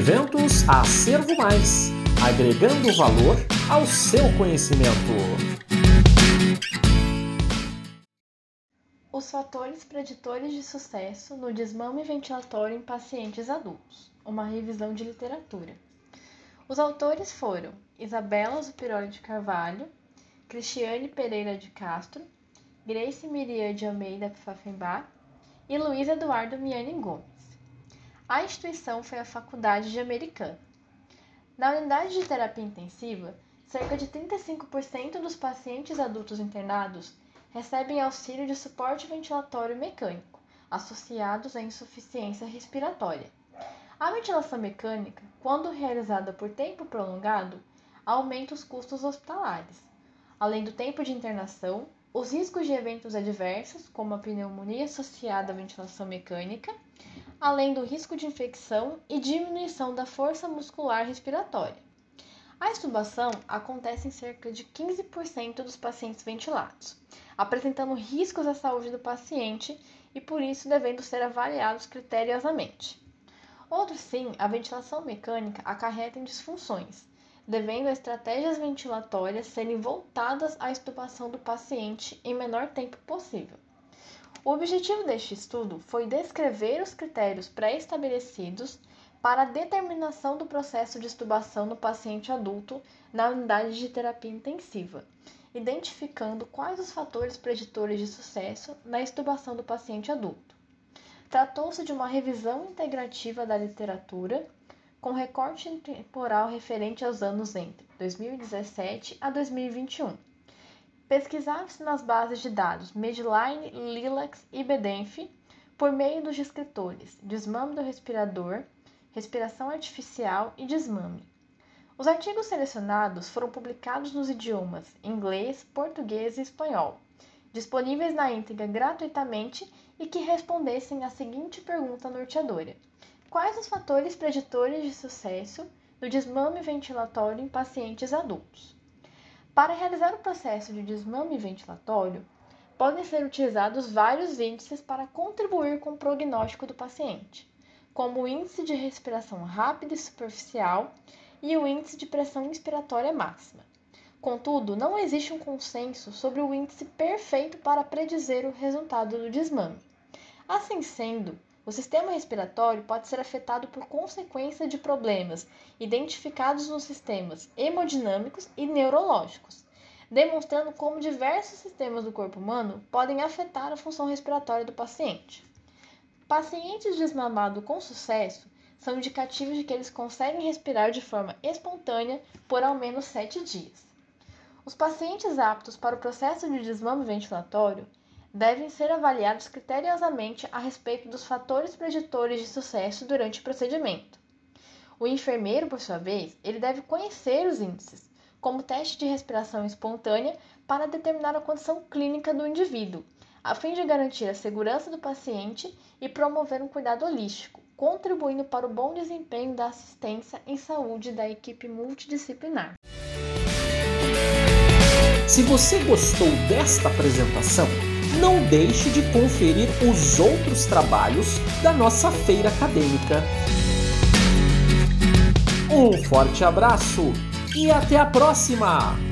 Eventos Acervo Mais agregando valor ao seu conhecimento. Os fatores preditores de sucesso no desmame ventilatório em pacientes adultos. Uma revisão de literatura. Os autores foram Isabela Zupiroli de Carvalho, Cristiane Pereira de Castro, Grace Miriam de Almeida Pfaffenbach e Luiz Eduardo Miani Gomes. A instituição foi a Faculdade de Americana. Na unidade de terapia intensiva, cerca de 35% dos pacientes adultos internados recebem auxílio de suporte ventilatório mecânico, associados à insuficiência respiratória. A ventilação mecânica, quando realizada por tempo prolongado, aumenta os custos hospitalares, além do tempo de internação, os riscos de eventos adversos, como a pneumonia associada à ventilação mecânica, além do risco de infecção e diminuição da força muscular respiratória. A extubação acontece em cerca de 15% dos pacientes ventilados, apresentando riscos à saúde do paciente e por isso devendo ser avaliados criteriosamente. Outro sim, a ventilação mecânica acarreta em disfunções, devendo estratégias ventilatórias serem voltadas à extubação do paciente em menor tempo possível. O objetivo deste estudo foi descrever os critérios pré-estabelecidos para a determinação do processo de extubação no paciente adulto na unidade de terapia intensiva, identificando quais os fatores preditores de sucesso na extubação do paciente adulto. Tratou-se de uma revisão integrativa da literatura, com recorte temporal referente aos anos entre 2017 a 2021 Pesquisar-se nas bases de dados Medline, Lilacs e Bedenf por meio dos descritores desmame do respirador, respiração artificial e desmame. Os artigos selecionados foram publicados nos idiomas inglês, português e espanhol, disponíveis na íntegra gratuitamente e que respondessem à seguinte pergunta norteadora: Quais os fatores preditores de sucesso do desmame ventilatório em pacientes adultos? Para realizar o processo de desmame ventilatório, podem ser utilizados vários índices para contribuir com o prognóstico do paciente, como o índice de respiração rápida e superficial e o índice de pressão inspiratória máxima. Contudo, não existe um consenso sobre o índice perfeito para predizer o resultado do desmame. Assim sendo, o sistema respiratório pode ser afetado por consequência de problemas identificados nos sistemas hemodinâmicos e neurológicos, demonstrando como diversos sistemas do corpo humano podem afetar a função respiratória do paciente. Pacientes desmamados com sucesso são indicativos de que eles conseguem respirar de forma espontânea por ao menos 7 dias. Os pacientes aptos para o processo de desmame ventilatório devem ser avaliados criteriosamente a respeito dos fatores preditores de sucesso durante o procedimento. O enfermeiro, por sua vez, ele deve conhecer os índices, como teste de respiração espontânea, para determinar a condição clínica do indivíduo, a fim de garantir a segurança do paciente e promover um cuidado holístico, contribuindo para o bom desempenho da assistência em saúde da equipe multidisciplinar. Se você gostou desta apresentação, não deixe de conferir os outros trabalhos da nossa feira acadêmica. Um forte abraço e até a próxima!